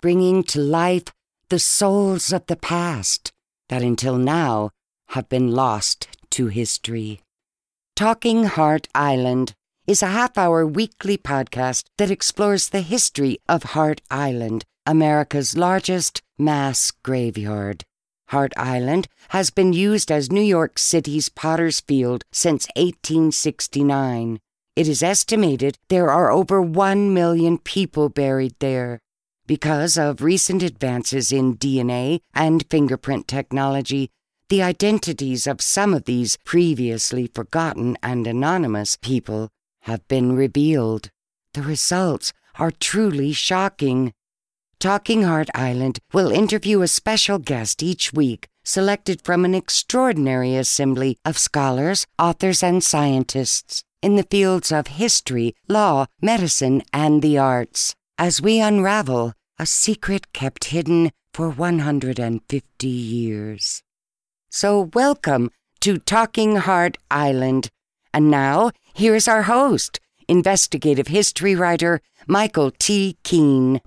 bringing to life the souls of the past that until now have been lost to history. Talking Hart Island is a half hour weekly podcast that explores the history of Hart Island, America's largest mass graveyard. Hart Island has been used as New York City's Potter's Field since 1869. It is estimated there are over 1 million people buried there. Because of recent advances in DNA and fingerprint technology, the identities of some of these previously forgotten and anonymous people have been revealed. The results are truly shocking. Talking Hart Island will interview a special guest each week, selected from an extraordinary assembly of scholars, authors, and scientists in the fields of history, law, medicine, and the arts, as we unravel a secret kept hidden for 150 years. So, welcome to Talking Hart Island. And now, here's our host, investigative history writer Michael T. Keene.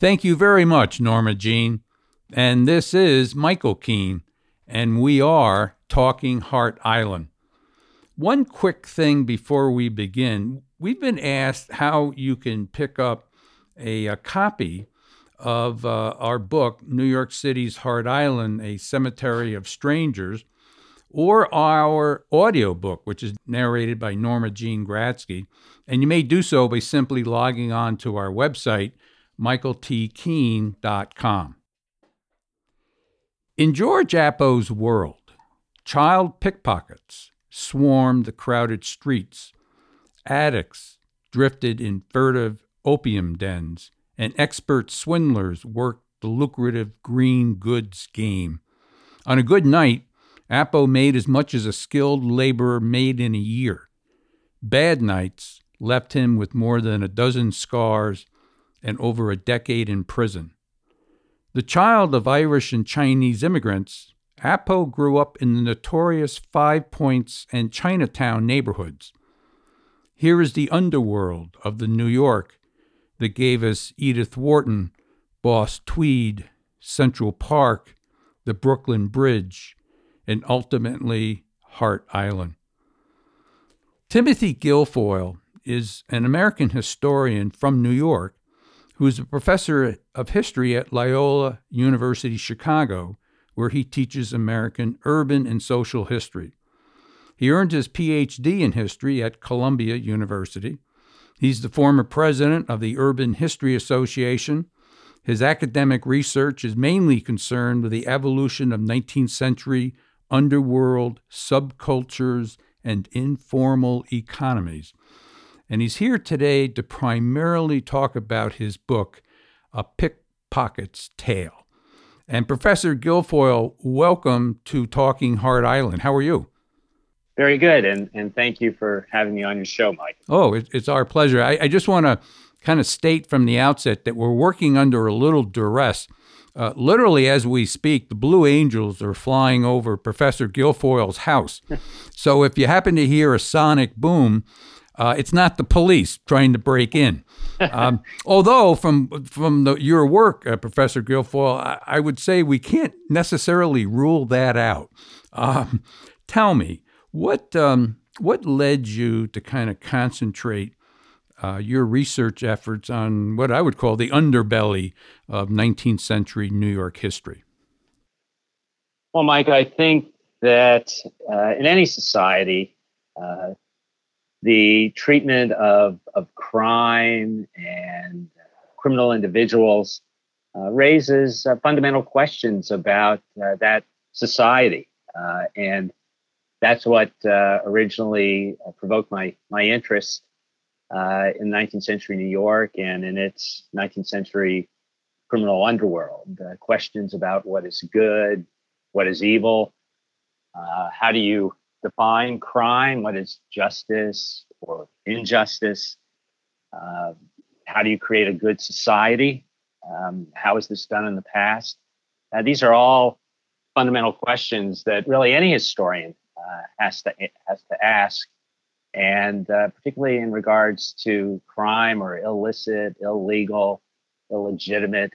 Thank you very much, Norma Jean. And this is Michael Keene, and we are Talking Hart Island. One quick thing before we begin we've been asked how you can pick up a, a copy of uh, our book, New York City's Hart Island, A Cemetery of Strangers, or our audiobook, which is narrated by Norma Jean Gratzke. And you may do so by simply logging on to our website, michaeltkeene.com. In George Appo's world, child pickpockets swarmed the crowded streets, addicts drifted in furtive opium dens, and expert swindlers worked the lucrative green goods game. On a good night, Appo made as much as a skilled laborer made in a year. Bad nights left him with more than a dozen scars and over a decade in prison. The child of Irish and Chinese immigrants, Appo grew up in the notorious Five Points and Chinatown neighborhoods. Here is the underworld of the New York that gave us Edith Wharton, Boss Tweed, Central Park, the Brooklyn Bridge, and ultimately Hart Island. Timothy Gilfoyle is an American historian from New York who is a professor of history at Loyola University Chicago, where he teaches American urban and social history. He earned his PhD in history at Columbia University. He's the former president of the Urban History Association. His academic research is mainly concerned with the evolution of 19th century underworld, subcultures, and informal economies and he's here today to primarily talk about his book, A Pickpocket's Tale. And Professor Gilfoyle, welcome to Talking Hart Island. How are you? Very good, and, and thank you for having me on your show, Mike. Oh, it, it's our pleasure. I, I just want to kind of state from the outset that we're working under a little duress. Uh, literally, as we speak, the Blue Angels are flying over Professor Gilfoyle's house. so if you happen to hear a sonic boom, uh, it's not the police trying to break in. Um, although, from from the, your work, uh, Professor Gilfoyle, I, I, would say we can't necessarily rule that out. Um, tell me what um, what led you to kind of concentrate uh, your research efforts on what I would call the underbelly of 19th century New York history. Well, Mike, I think that uh, in any society, uh, the treatment of, of crime and criminal individuals uh, raises uh, fundamental questions about uh, that society. Uh, and that's what uh, originally uh, provoked my, my interest in 19th century New York and in its 19th century criminal underworld. questions about what is good, what is evil, how do you define crime? What is justice or injustice? Uh, how do you create a good society? Um, how is this done in the past? Uh, these are all fundamental questions that really any historian uh, has to has to ask, and uh, particularly in regards to crime or illicit, illegal, illegitimate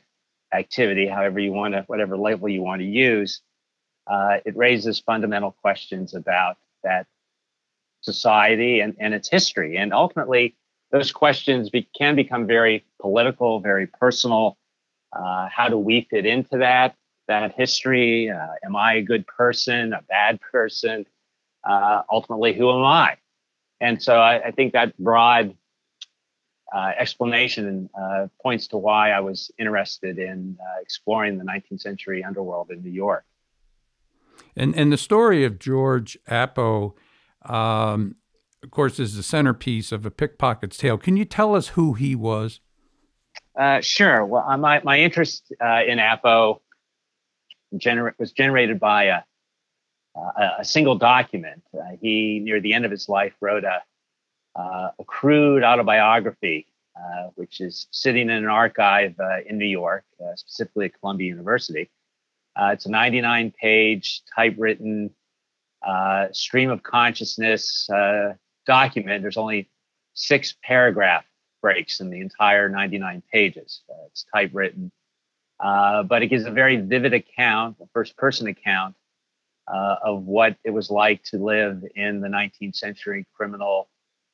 activity, however you want to, whatever label you want to use, uh, it raises fundamental questions about that society and, and its history. And ultimately, those questions be, can become very political, very personal. Uh, how do we fit into that? that history? Uh, am I a good person, a bad person? Uh, ultimately, who am I? And so I, I think that broad uh, explanation uh, points to why I was interested in uh, exploring the 19th century underworld in New York. And, and the story of George Appo, um, of course, is the centerpiece of a pickpocket's tale. Can you tell us who he was? Uh, sure. Well, my, my interest in Appo gener- was generated by a, a, single document. Uh, he, near the end of his life, wrote a, uh, a crude autobiography, uh, which is sitting in an archive uh, in New York, uh, specifically at Columbia University. Uh, it's a 99 page typewritten stream of consciousness document. There's only six paragraph breaks in the entire 99 pages. it's typewritten uh, but it gives a very vivid account, a first person account uh, of what it was like to live in the 19th century criminal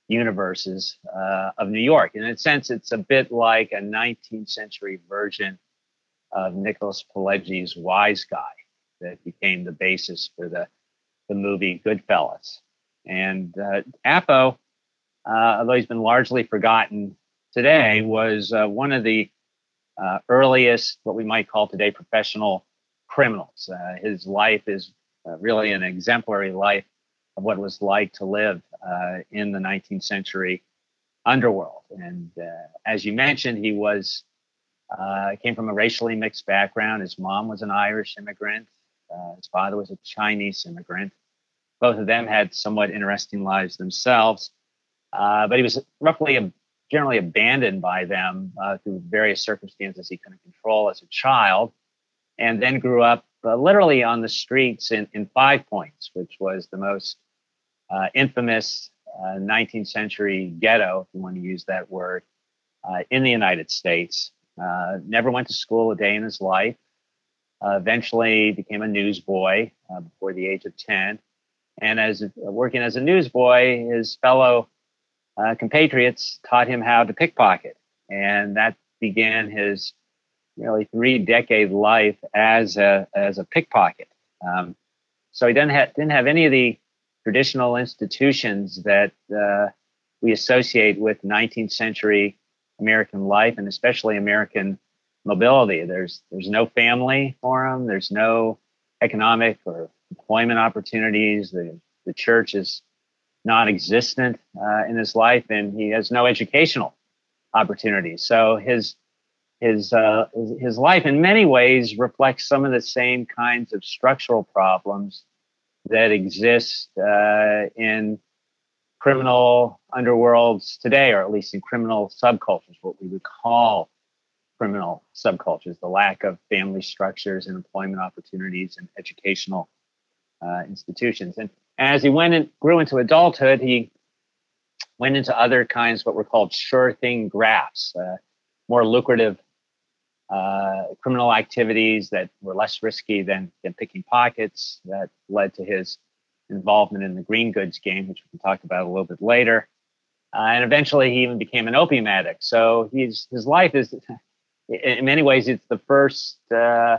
universes uh, of New York. In a sense, it's a bit like a 19th century version of Nicholas Pileggi's Wise Guy that became the basis for the, the movie Goodfellas. And uh, Appo, uh, although he's been largely forgotten today, was uh, one of the uh, earliest, what we might call today, professional criminals. Uh, his life is uh, really an exemplary life of what it was like to live in the 19th century underworld. And as you mentioned, he was came from a racially mixed background. His mom was an Irish immigrant. his father was a Chinese immigrant. Both of them had somewhat interesting lives themselves. Uh, but he was roughly a generally abandoned by them uh, through various circumstances he couldn't control as a child, and then grew up uh, literally on the streets in, in Five Points, which was the most uh, infamous 19th uh, century ghetto, if you want to use that word, uh, in the United States. Uh, never went to school a day in his life. eventually became a newsboy before the age of 10. And as working as a newsboy, his fellow uh, compatriots taught him how to pickpocket, and that began his nearly three decade life as a as a pickpocket. Um, so he didn't have didn't have any of the traditional institutions that uh, we associate with 19th century American life, and especially American mobility. There's there's no family for him. There's no economic or employment opportunities. The the church is non-existent uh, in his life, and he has no educational opportunities. So his his, uh, his life, in many ways, reflects some of the same kinds of structural problems that exist uh, in criminal underworlds today, or at least in criminal subcultures, what we would call criminal subcultures, the lack of family structures and employment opportunities and educational uh, institutions. And as he went and grew into adulthood, he went into other kinds, what were called sure thing grafts, uh, more lucrative uh, criminal activities that were less risky than, than picking pockets. That led to his involvement in the green goods game, which we can talk about a little bit later. Uh, and eventually, he even became an opium addict. So he's his life is, in many ways, it's the first uh,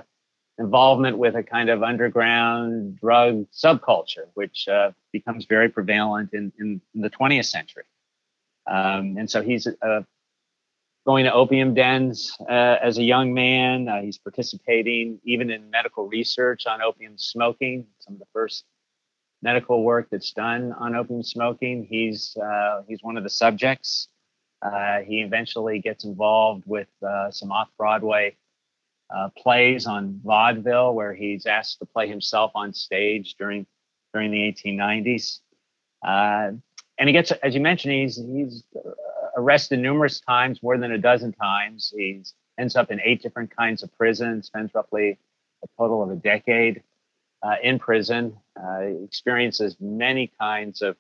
involvement with a kind of underground drug subculture, which uh, becomes very prevalent in, in, the 20th century. Um, and so he's uh, going to opium dens uh, as a young man. Uh, he's participating even in medical research on opium smoking, some of the first medical work that's done on opium smoking. He's, uh, he's one of the subjects. Uh, he eventually gets involved with some off Broadway uh, plays on vaudeville where he's asked to play himself on stage during during the 1890s. Uh, and he gets, as you mentioned, he's he's arrested numerous times, more than a dozen times. He ends up in eight different kinds of prisons, spends roughly a total of a decade uh, in prison, uh, experiences many kinds of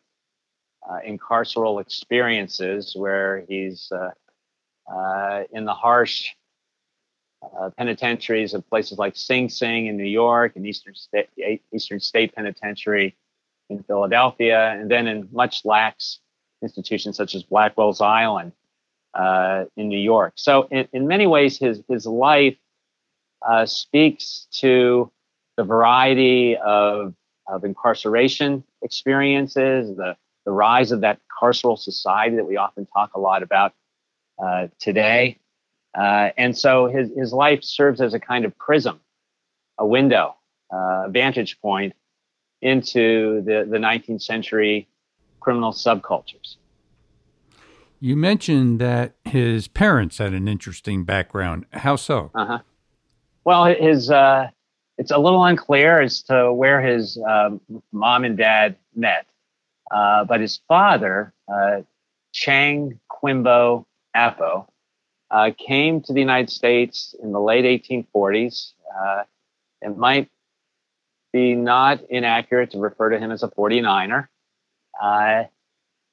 uh, incarceral experiences where he's uh, uh, in the harsh penitentiaries of places like Sing Sing in New York and Eastern State, Eastern State Penitentiary in Philadelphia, and then in much lax institutions such as Blackwell's Island in New York. So, in, in many ways, his, his life speaks to the variety of, of incarceration experiences, the, the rise of that carceral society that we often talk a lot about uh, today. Uh, and so his, his life serves as a kind of prism, a window, uh, a vantage point into the, the 19th century criminal subcultures. You mentioned that his parents had an interesting background. How so? Uh-huh. Well, his uh, it's a little unclear as to where his um, mom and dad met, uh, but his father, uh, Chang Quimbo Appo, uh, came to the United States in the late 1840s. Uh, it might be not inaccurate to refer to him as a 49er. Uh,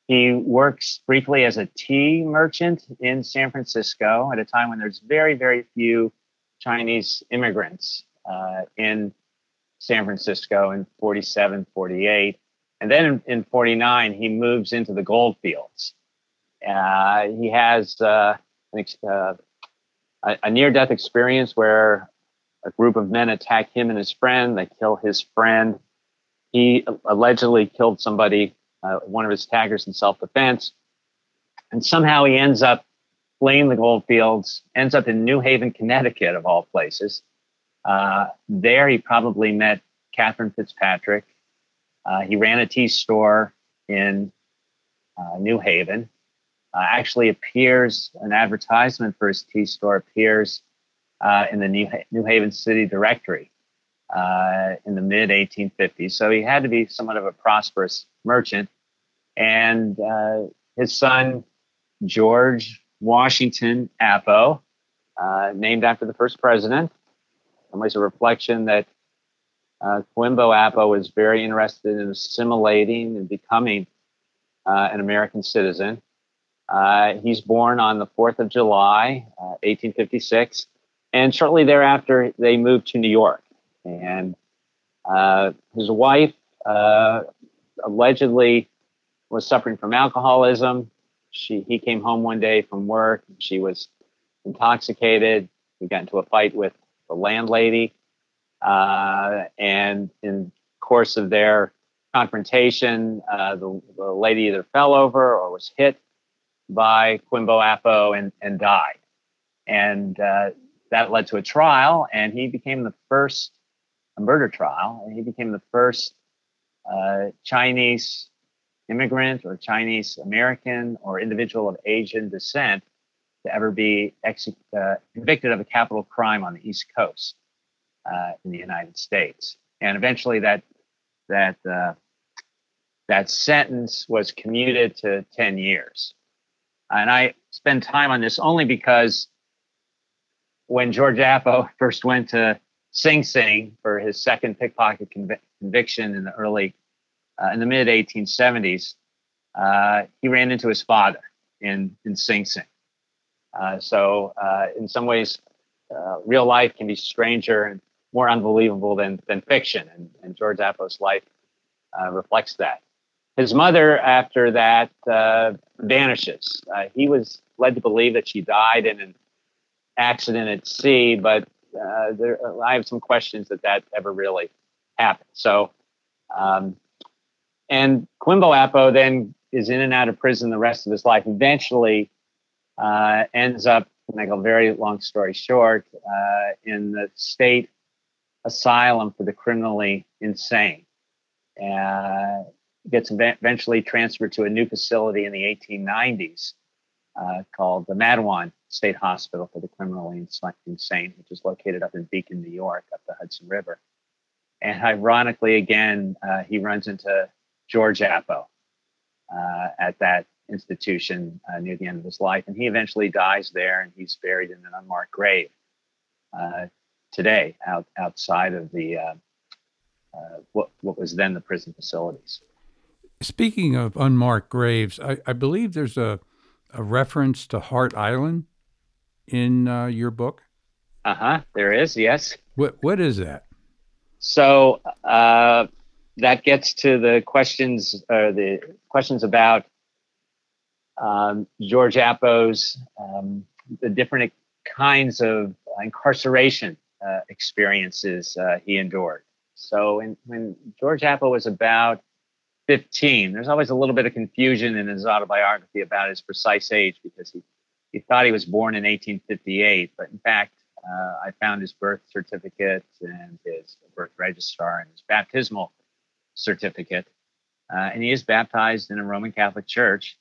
he works briefly as a tea merchant in San Francisco at a time when there's very, very few Chinese immigrants uh, in San Francisco in 47, 48. And then in, in 49, he moves into the gold fields. Uh, he has uh, uh a, a near death experience where a group of men attack him and his friend. They kill his friend. He allegedly killed somebody, uh, one of his taggers, in self defense. And somehow he ends up fleeing the gold fields, ends up in New Haven, Connecticut, of all places, uh, there, he probably met Catherine Fitzpatrick. Uh, he ran a tea store in uh, New Haven. Uh, actually, appears an advertisement for his tea store appears uh, in the New, ha- New Haven City Directory in the mid 1850s. So he had to be somewhat of a prosperous merchant. And his son, George Washington Appo, named after the first president, some ways a reflection that uh, Quimbo Appo was very interested in assimilating and becoming uh, an American citizen. Uh, he's born on the 4th of July, 1856, uh, and shortly thereafter, they moved to New York. And uh, his wife uh, allegedly was suffering from alcoholism. She, he came home one day from work. She was intoxicated. He got into a fight with the landlady. Uh, and in course of their confrontation, uh, the, the, lady either fell over or was hit by Quimbo Appo and, and died. And uh, that led to a trial, and he became the first, murder trial, and he became the first uh, Chinese immigrant or Chinese American or individual of Asian descent to ever be ex- uh, convicted of a capital crime on the East Coast uh, in the United States. And eventually, that that uh, that sentence was commuted to 10 years. And I spend time on this only because when George Appo first went to Sing Sing for his second pickpocket conv- conviction in the early, uh, in the mid 1870s, uh, he ran into his father in in Sing Sing. Uh, so uh, in some ways, uh, real life can be stranger and more unbelievable than, than fiction. And, and George Appo's life uh, reflects that. His mother, after that, vanishes. he was led to believe that she died in an accident at sea, but there, I have some questions that that ever really happened. So, um, and Quimbo Appo then is in and out of prison the rest of his life. Eventually, uh, ends up, to make a very long story short, uh, in the state asylum for the criminally insane. Uh, gets eventually transferred to a new facility in the 1890s uh, called the Matteawan State Hospital for the Criminally Insane, which is located up in Beacon, New York, up the Hudson River. And ironically, again, uh, he runs into George Appo, uh, at that institution uh, near the end of his life. And he eventually dies there and he's buried in an unmarked grave uh, today out, outside of the, uh, uh, what, what was then the prison facilities. Speaking of unmarked graves, I, I believe there's a, a reference to Hart Island in uh, your book. Uh huh. There is, yes. What What is that? So uh, that gets to the questions, uh, the questions about um, George Appo's um, the different kinds of incarceration uh, experiences uh, he endured. So in, when George Appo was about 15, there's always a little bit of confusion in his autobiography about his precise age because he, he thought he was born in 1858, but in fact, uh, I found his birth certificate and his birth registrar and his baptismal certificate. Uh, and he is baptized in a Roman Catholic church.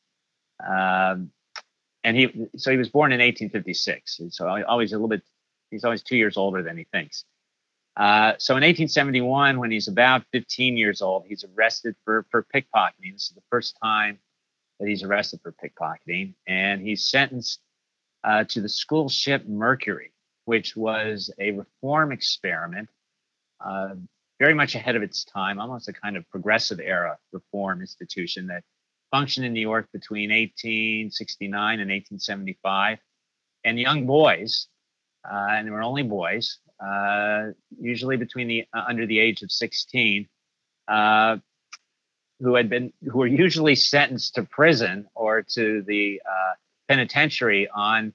Um, and he, so he was born in 1856. So always a little bit, he's always two years older than he thinks. Uh, so in 1871, when he's about 15 years old, he's arrested for, for pickpocketing. This is the first time that he's arrested for pickpocketing. And he's sentenced uh, to the school ship Mercury, which was a reform experiment, uh, very much ahead of its time, almost a kind of progressive era reform institution that functioned in New York between 1869 and 1875. And young boys, uh, and there were only boys, uh, usually between the uh, under the age of 16, uh, who had been who were usually sentenced to prison or to the uh, penitentiary on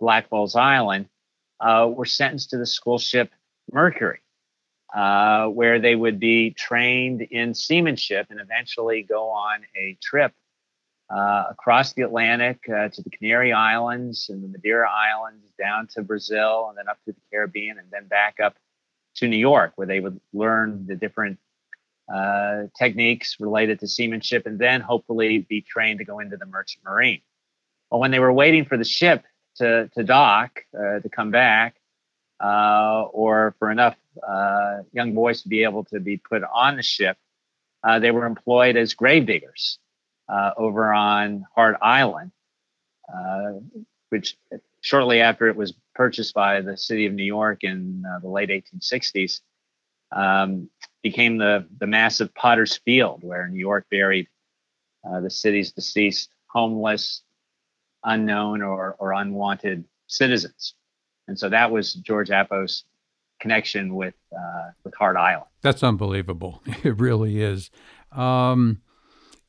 Blackwell's Island, uh, were sentenced to the school ship Mercury, uh, where they would be trained in seamanship and eventually go on a trip uh, across the Atlantic uh, to the Canary Islands and the Madeira Islands, down to Brazil, and then up to the Caribbean, and then back up to New York, where they would learn the different uh, techniques related to seamanship, and then hopefully be trained to go into the merchant marine. Well, when they were waiting for the ship to, to dock, uh, to come back, uh, or for enough uh, young boys to be able to be put on the ship, uh, they were employed as grave diggers uh, over on Hart Island, uh, which shortly after it was purchased by the city of New York in uh, the late 1860s, um, became the, the massive Potter's Field, where New York buried uh, the city's deceased homeless, unknown, or, or unwanted citizens. And so that was George Appo's connection with uh, with Hart Island. That's unbelievable. It really is. Um,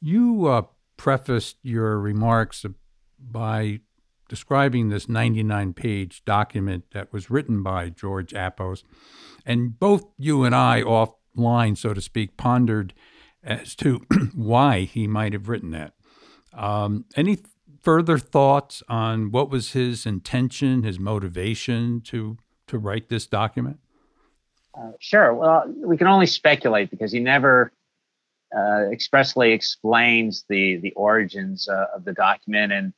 you uh, prefaced your remarks by describing this 99 page document that was written by George Appos. And both you and I, offline, so to speak, pondered as to why he might have written that. Um, any further thoughts on what was his intention, his motivation to, to write this document? Uh, sure. Well, we can only speculate because he never uh, expressly explains the the origins uh, of the document and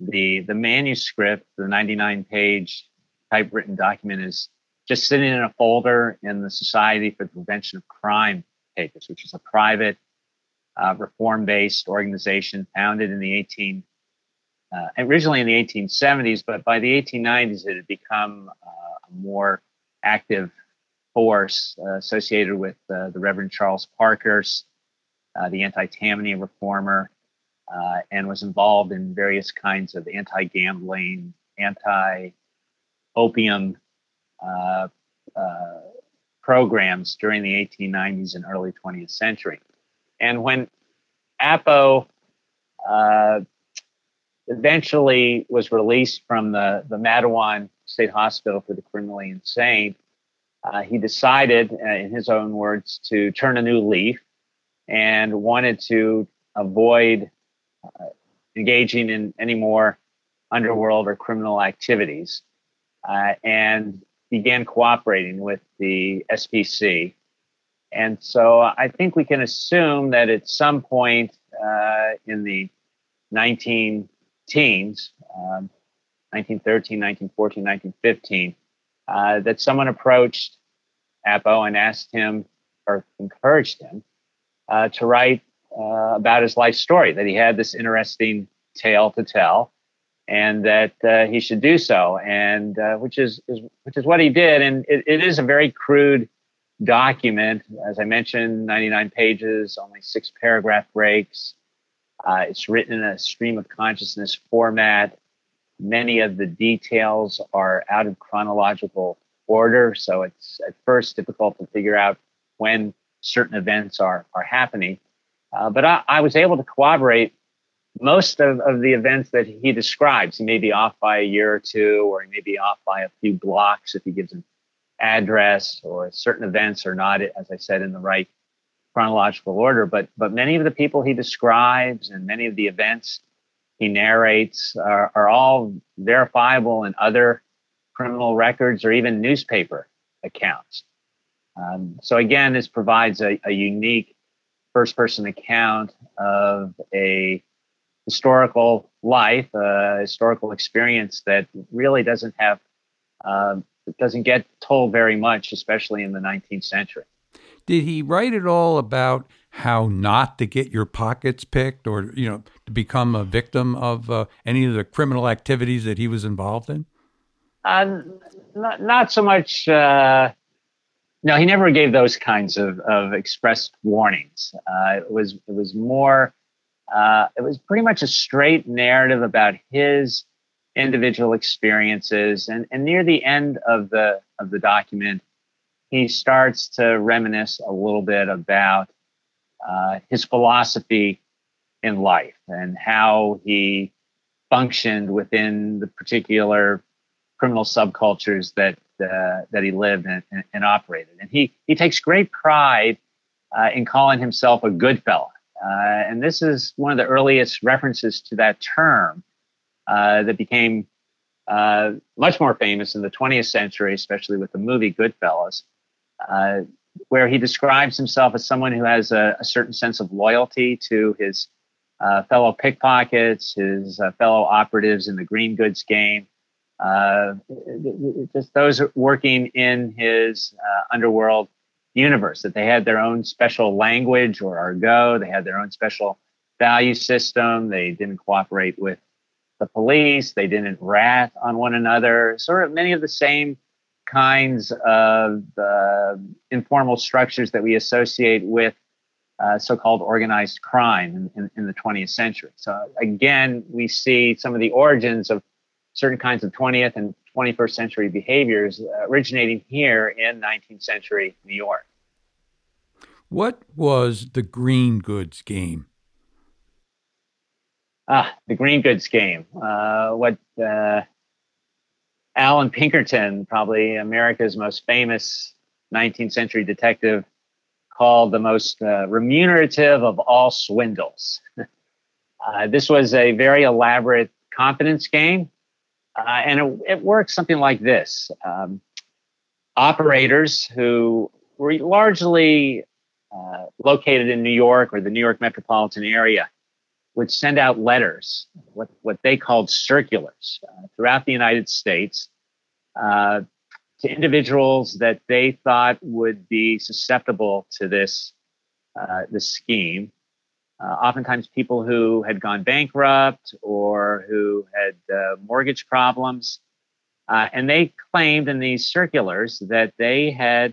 the the manuscript, the 99 page typewritten document is just sitting in a folder in the Society for the Prevention of Crime papers, which is a private uh, reform based organization founded in the 18 uh, originally in the 1870s, but by the 1890s it had become uh, more active force uh, associated with the Reverend Charles Parkhurst, uh, the anti-tammany reformer, uh, and was involved in various kinds of anti-gambling, anti-opium uh, uh programs during the 1890s and early 20th century. And when Appo uh, eventually was released from the, the Matteawan State Hospital for the Criminally Insane, uh, he decided, uh, in his own words, to turn a new leaf and wanted to avoid uh, engaging in any more underworld or criminal activities uh, and began cooperating with the SPC. And so I think we can assume that at some point uh, in the 19 teens, um, 1913, 1914, 1915, uh, that someone approached Appo and asked him or encouraged him uh, to write uh, about his life story, that he had this interesting tale to tell, and that uh, he should do so, and uh, which is, is, which is what he did. And it, it is a very crude document, as I mentioned, 99 pages, only six paragraph breaks. Uh, it's written in a stream of consciousness format. Many of the details are out of chronological order, so it's at first difficult to figure out when certain events are are happening. Uh, but I, I, was able to corroborate most of, of the events that he describes. He may be off by a year or two, or he may be off by a few blocks if he gives an address, or certain events are not, as I said, in the right chronological order. But but many of the people he describes and many of the events he narrates are, are all verifiable in other criminal records or even newspaper accounts. Um, so again, this provides a, a unique first-person account of a historical life, a historical experience that really doesn't have uh, doesn't get told very much, especially in the 19th century. Did he write at all about how not to get your pockets picked, or you know, to become a victim of uh, any of the criminal activities that he was involved in? Uh, not, not so much. Uh, no, he never gave those kinds of, of expressed warnings. Uh, it was it was more. Uh, it was pretty much a straight narrative about his individual experiences, and, and near the end of the of the document, he starts to reminisce a little bit about uh, his philosophy in life and how he functioned within the particular criminal subcultures that uh, that he lived and, and, operated. And he he takes great pride uh, in calling himself a good fellow. Uh, and this is one of the earliest references to that term uh, that became uh, much more famous in the 20th century, especially with the movie Goodfellas, where he describes himself as someone who has a, a certain sense of loyalty to his fellow pickpockets, his fellow operatives in the green goods game. Uh, just those working in his uh, underworld universe, that they had their own special language or argot, they had their own special value system, they didn't cooperate with the police, they didn't rat on one another, sort of many of the same kinds of uh, informal structures that we associate with uh, so-called organized crime in, in, in, the 20th century. So again, we see some of the origins of certain kinds of 20th and 21st century behaviors originating here in 19th century New York. What was the green goods game? Ah, the green goods game. Uh, what uh, Allan Pinkerton, probably America's most famous 19th century detective, called the most uh, remunerative of all swindles. Uh, this was a very elaborate confidence game uh, and it, it, works something like this um, operators who were largely uh, located in New York or the New York metropolitan area would send out letters, what, what they called circulars, uh, throughout the United States uh, to individuals that they thought would be susceptible to this, uh, this scheme uh, oftentimes people who had gone bankrupt or who had uh, mortgage problems. Uh, and they claimed in these circulars that they had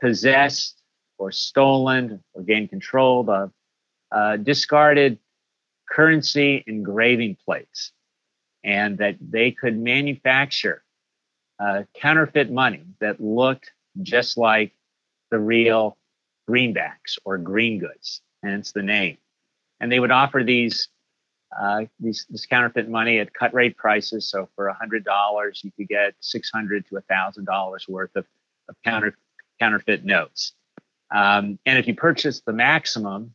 possessed or stolen or gained control of uh, discarded currency engraving plates and that they could manufacture uh, counterfeit money that looked just like the real greenbacks or green goods hence the name. And they would offer these uh, these this counterfeit money at cut rate prices. So for hundred dollars, you could get six hundred to thousand dollars worth of, of counter counterfeit notes. Um, and if you purchased the maximum,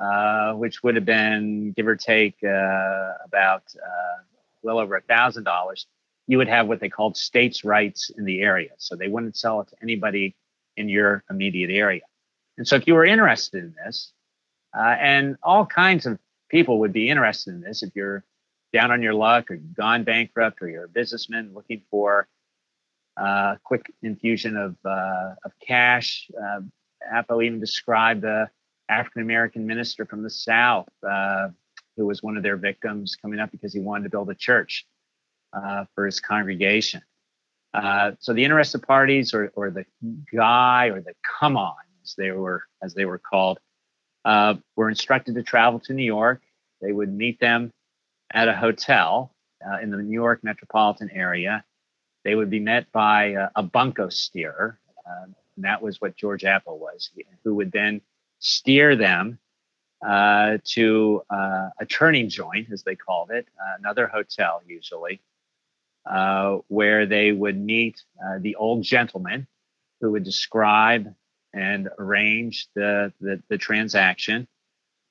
uh, which would have been give or take uh, about uh, well over a thousand dollars, you would have what they called states' rights in the area. So they wouldn't sell it to anybody in your immediate area. And so if you were interested in this, uh, and all kinds of people would be interested in this if you're down on your luck or gone bankrupt or you're a businessman looking for a uh, quick infusion of, of cash. Appo even described the African American minister from the South uh, who was one of their victims coming up because he wanted to build a church uh, for his congregation. Uh, so the interested parties, or, or the guy, or the come on, as they were as they were called, uh, were instructed to travel to New York. They would meet them at a hotel uh, in the New York metropolitan area. They would be met by a, a bunco steerer, um, and that was what George Appo was, who would then steer them uh, to uh, a turning joint, as they called it, uh, another hotel usually, uh, where they would meet uh, the old gentleman who would describe and arrange the, the, the transaction.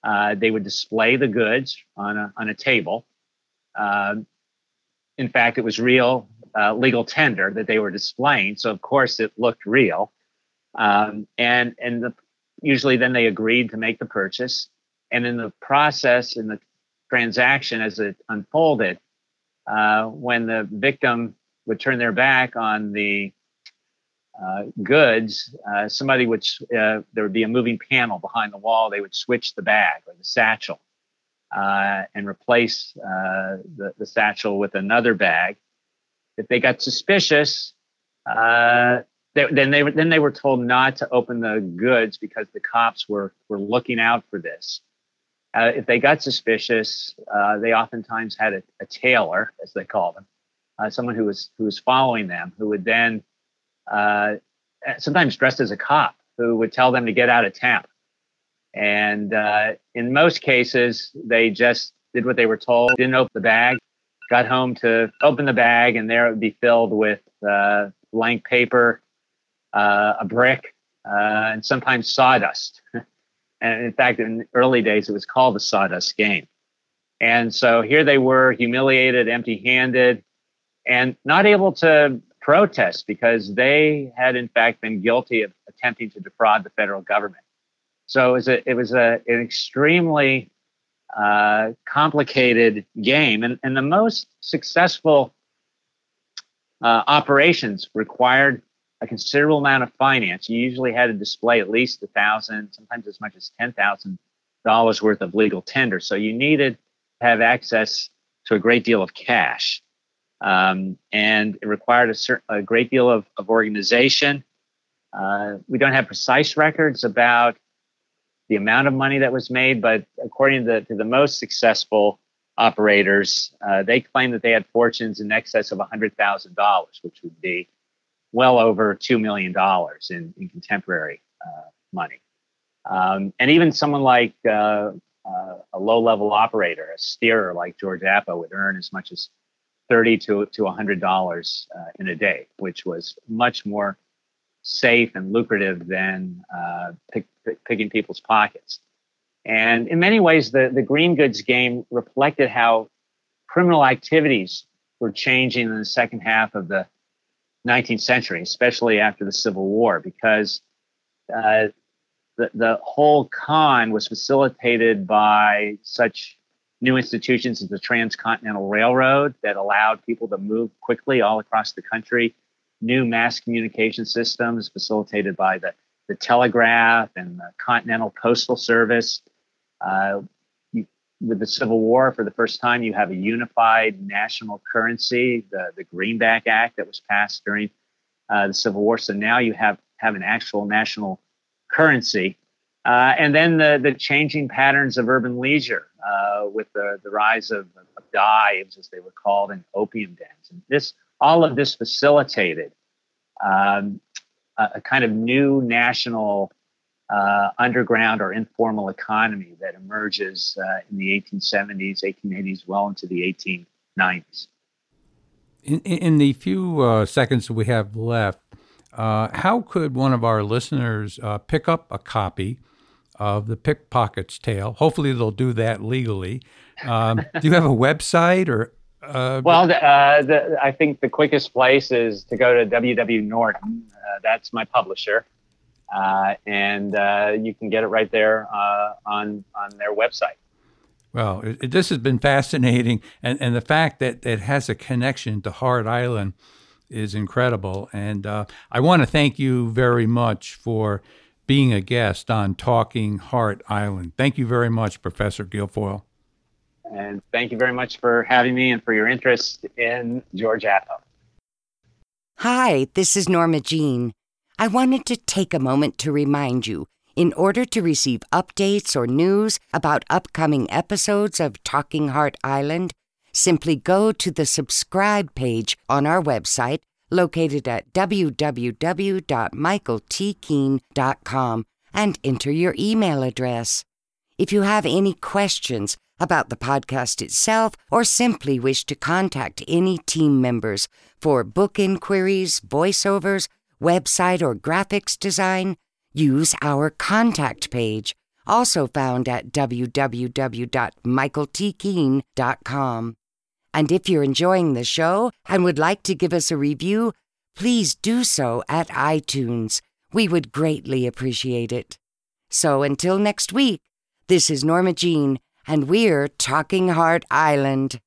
Uh, they would display the goods on a, on a table. Um, in fact, it was real legal tender that they were displaying. So, of course, it looked real. Um, and and the, usually then they agreed to make the purchase. And in the process, in the transaction as it unfolded, uh, when the victim would turn their back on the uh, goods, uh, somebody would, uh, there would be a moving panel behind the wall. They would switch the bag or the satchel uh, and replace uh, the, the satchel with another bag. If they got suspicious, they, then they then they were told not to open the goods because the cops were were looking out for this. Uh, if they got suspicious, uh, they oftentimes had a, a, tailor, as they call them, uh, someone who was who was following them, who would then uh, sometimes dressed as a cop, who would tell them to get out of town. And uh, in most cases, they just did what they were told, didn't open the bag, got home to open the bag, and there it would be filled with uh, blank paper, a brick, and sometimes sawdust. And in fact, in early days, it was called the sawdust game. And so here they were, humiliated, empty handed, and not able to protest because they had, in fact, been guilty of attempting to defraud the federal government. So it was, a, it was a, an extremely uh, complicated game. And, and the most successful uh, operations required a considerable amount of finance. You usually had to display at least a thousand, sometimes as much as ten thousand dollars worth of legal tender. So you needed to have access to a great deal of cash, um, and it required a, certain, a great deal of, of organization. Uh, we don't have precise records about the amount of money that was made, but according to the, to the most successful operators, uh, they claim that they had fortunes in excess of $100,000, which would be well over $2 million in, in contemporary uh, money. Um, and even someone like uh, uh, a low level operator, a steerer like George Appo, would earn as much as 30 to, to $100 uh, in a day, which was much more safe and lucrative than uh, pick, pick, picking people's pockets. And in many ways, the, the green goods game reflected how criminal activities were changing in the second half of the 19th century, especially after the Civil War, because uh, the, the whole con was facilitated by such new institutions as the Transcontinental Railroad that allowed people to move quickly all across the country, new mass communication systems facilitated by the, the telegraph and the Continental Postal Service. Uh, with the Civil War, for the first time, you have a unified national currency, the, the Greenback Act that was passed during uh, the Civil War. So now you have, have an actual national currency. Uh, and then the, the changing patterns of urban leisure uh, with the, the rise of, of, dives, as they were called, and opium dens. And this, all of this facilitated um, a, a, kind of new national uh, underground or informal economy that emerges uh, in the 1870s, 1880s, well into the 1890s. In, in the few uh, seconds we have left, uh, how could one of our listeners uh, pick up a copy of the Pickpocket's Tale? Hopefully, they'll do that legally. Um, do you have a website or? Uh, well, the, I think the quickest place is to go to WW Norton. that's my publisher uh, and uh, you can get it right there uh, on on their website. Well, it, this has been fascinating, and and the fact that it has a connection to Hart Island is incredible. And uh, I want to thank you very much for being a guest on Talking Hart Island. Thank you very much, Professor Gilfoyle. And thank you very much for having me and for your interest in George Appo. Hi, this is Norma Jean. I wanted to take a moment to remind you in order to receive updates or news about upcoming episodes of Talking Hart Island, simply go to the subscribe page on our website located at www.michaeltkeen.com and enter your email address. If you have any questions about the podcast itself or simply wish to contact any team members for book inquiries, voiceovers, website or graphics design, use our contact page, also found at www.michaeltkeen.com. And if you're enjoying the show and would like to give us a review, please do so at iTunes. We would greatly appreciate it. So until next week, this is Norma Jean, and we're Talking Hart Island.